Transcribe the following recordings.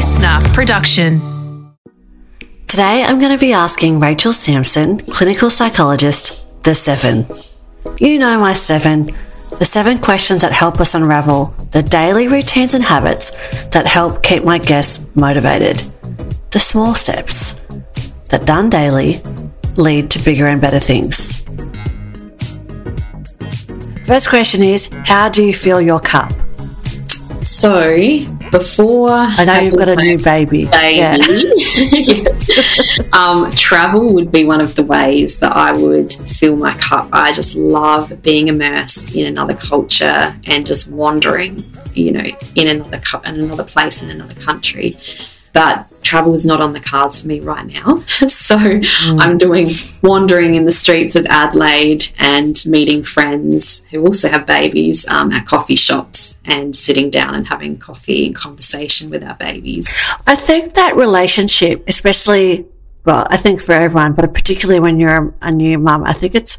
LiSTNR production. Today, I'm going to be asking Rachel Samson, clinical psychologist, the seven. You know my seven, the seven questions that help us unravel the daily routines and habits that help keep my guests motivated. The small steps that done daily lead to bigger and better things. First question is How do you fill your cup? So before I know you've got a new baby. baby, Yeah. yes. um, travel would be one of the ways that I would fill my cup. I just love being immersed in another culture and just wandering, you know, in another cu- in another place in another country. But travel is not on the cards for me right now. so I'm doing wandering in the streets of Adelaide and meeting friends who also have babies um, at coffee shops and sitting down and having coffee and conversation with our babies. I think that relationship, especially, well, I think for everyone, but particularly when you're a, a new mum, I think it's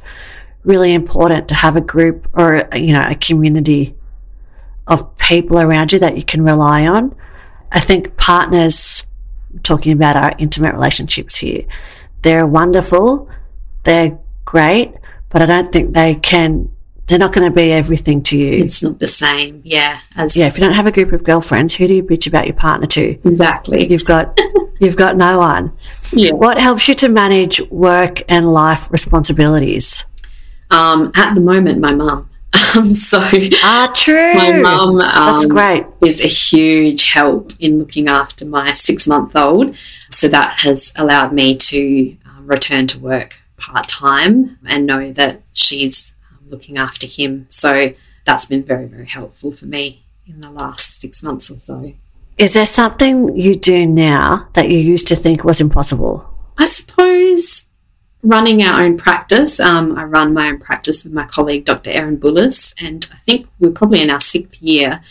really important to have a group or, you know, a community of people around you that you can rely on. I think partners, talking about our intimate relationships here, they're wonderful, they're great, but I don't think they can, they're not going to be everything to you. It's not the same, yeah, as Yeah, if you don't have a group of girlfriends, who do you bitch about your partner to? exactly. You've got you've got no one. Yeah. What helps you to manage work and life responsibilities? Um, at the moment, my mum. Um, so Ah, true. my mum That's um, great. is a huge help in looking after my six month old. So that has allowed me to um, return to work part time and know that she's um, looking after him. So that's been very, very helpful for me in the last six months or so. Is there something you do now that you used to think was impossible? I suppose running our own practice. Um, I run my own practice with my colleague, Dr. Erin Bullis, and I think we're probably in our sixth year.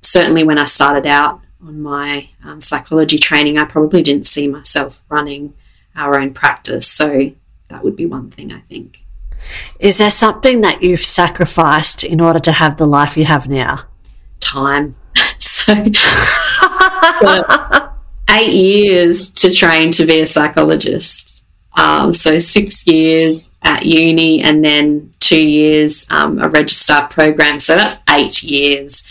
Certainly, when I started out on my um, psychology training, I probably didn't see myself running our own practice. So that would be one thing I think. Is there something that you've sacrificed in order to have the life you have now? Time. so eight years to train to be a psychologist. Um, so six years at uni and then two years um, a registrar program. So that's eight years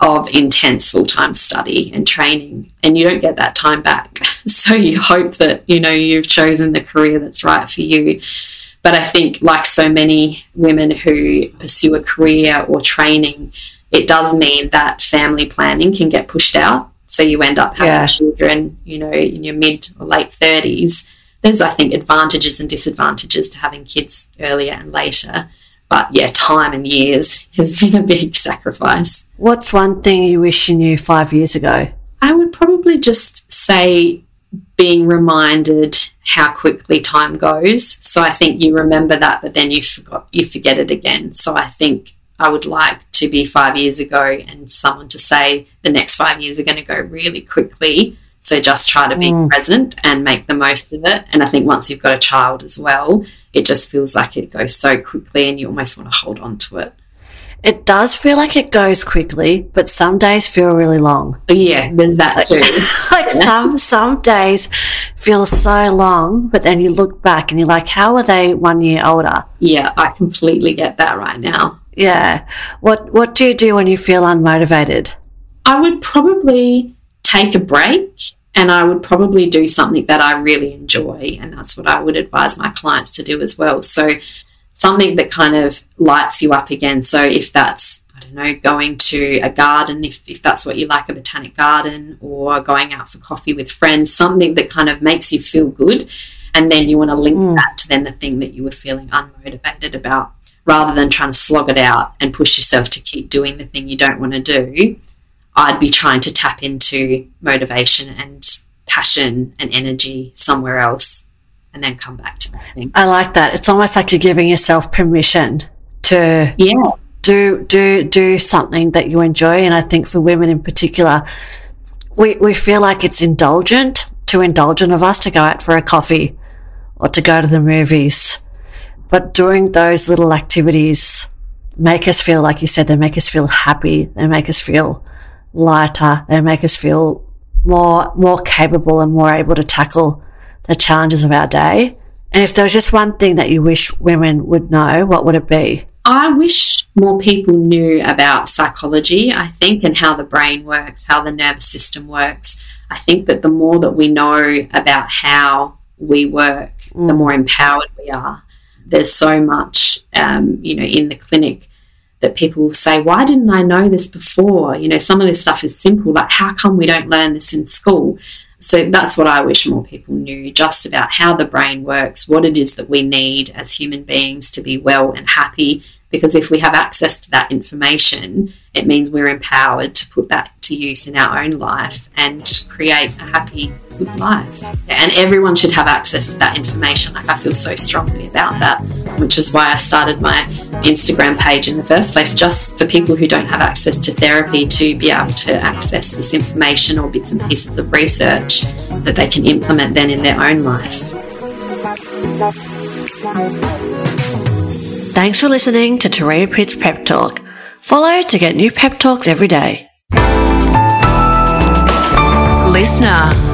of intense full time study and training, and you don't get that time back. So you hope that you know you've chosen the career that's right for you. But I think, like so many women who pursue a career or training, it does mean that family planning can get pushed out. So you end up having Yeah. children, you know, in your mid or late 30s. There's, I think, advantages and disadvantages to having kids earlier and later. But yeah, time and years has been a big sacrifice. What's one thing you wish you knew five years ago? I would probably just say being reminded how quickly time goes. So I think you remember that, but then you forgot you forget it again. So I think I would like to be five years ago and someone to say the next five years are going to go really quickly. So just try to be Mm. present and make the most of it. And I think once you've got a child as well, it just feels like it goes so quickly and you almost want to hold on to it. It does feel like it goes quickly, but some days feel really long. Yeah, there's that too. like some some days feel so long, but then you look back and you're like, how are they one year older? yeah, I completely get that right now. Yeah. What what do you do when you feel unmotivated? I would probably take a break and I would probably do something that I really enjoy. And that's what I would advise my clients to do as well. So, something that kind of lights you up again. So, if that's, I don't know, going to a garden, if, if that's what you like, a botanic garden, or going out for coffee with friends, something that kind of makes you feel good. And then you want to link Mm. that to then the thing that you were feeling unmotivated about rather than trying to slog it out and push yourself to keep doing the thing you don't want to do. I'd be trying to tap into motivation and passion and energy somewhere else and then come back to that thing. I like that. It's almost like you're giving yourself permission to Yeah. do do do something that you enjoy and I think for women in particular we, we feel like it's indulgent, too indulgent of us to go out for a coffee or to go to the movies. But doing those little activities make us feel, like you said, they make us feel happy. They make us feel lighter. They make us feel more more capable and more able to tackle the challenges of our day. And if there was just one thing that you wish women would know, what would it be? I wish more people knew about psychology, I think, and how the brain works, how the nervous system works. I think that the more that we know about how we work, mm. the more empowered we are. There's so much, um, you know, in the clinic that people say, Why didn't I know this before? You know, some of this stuff is simple, like, how come we don't learn this in school? So that's what I wish more people knew just about how the brain works, what it is that we need as human beings to be well and happy because if we have access to that information, it means we're empowered to put that to use in our own life and create a happy, good life. And everyone should have access to that information. Like, I feel so strongly about that, which is why I started my Instagram page in the first place, just for people who don't have access to therapy to be able to access this information or bits and pieces of research that they can implement then in their own life. Thanks for listening to Turia Pitt's Pep Talk. Follow to get new pep talks every day. LiSTNR.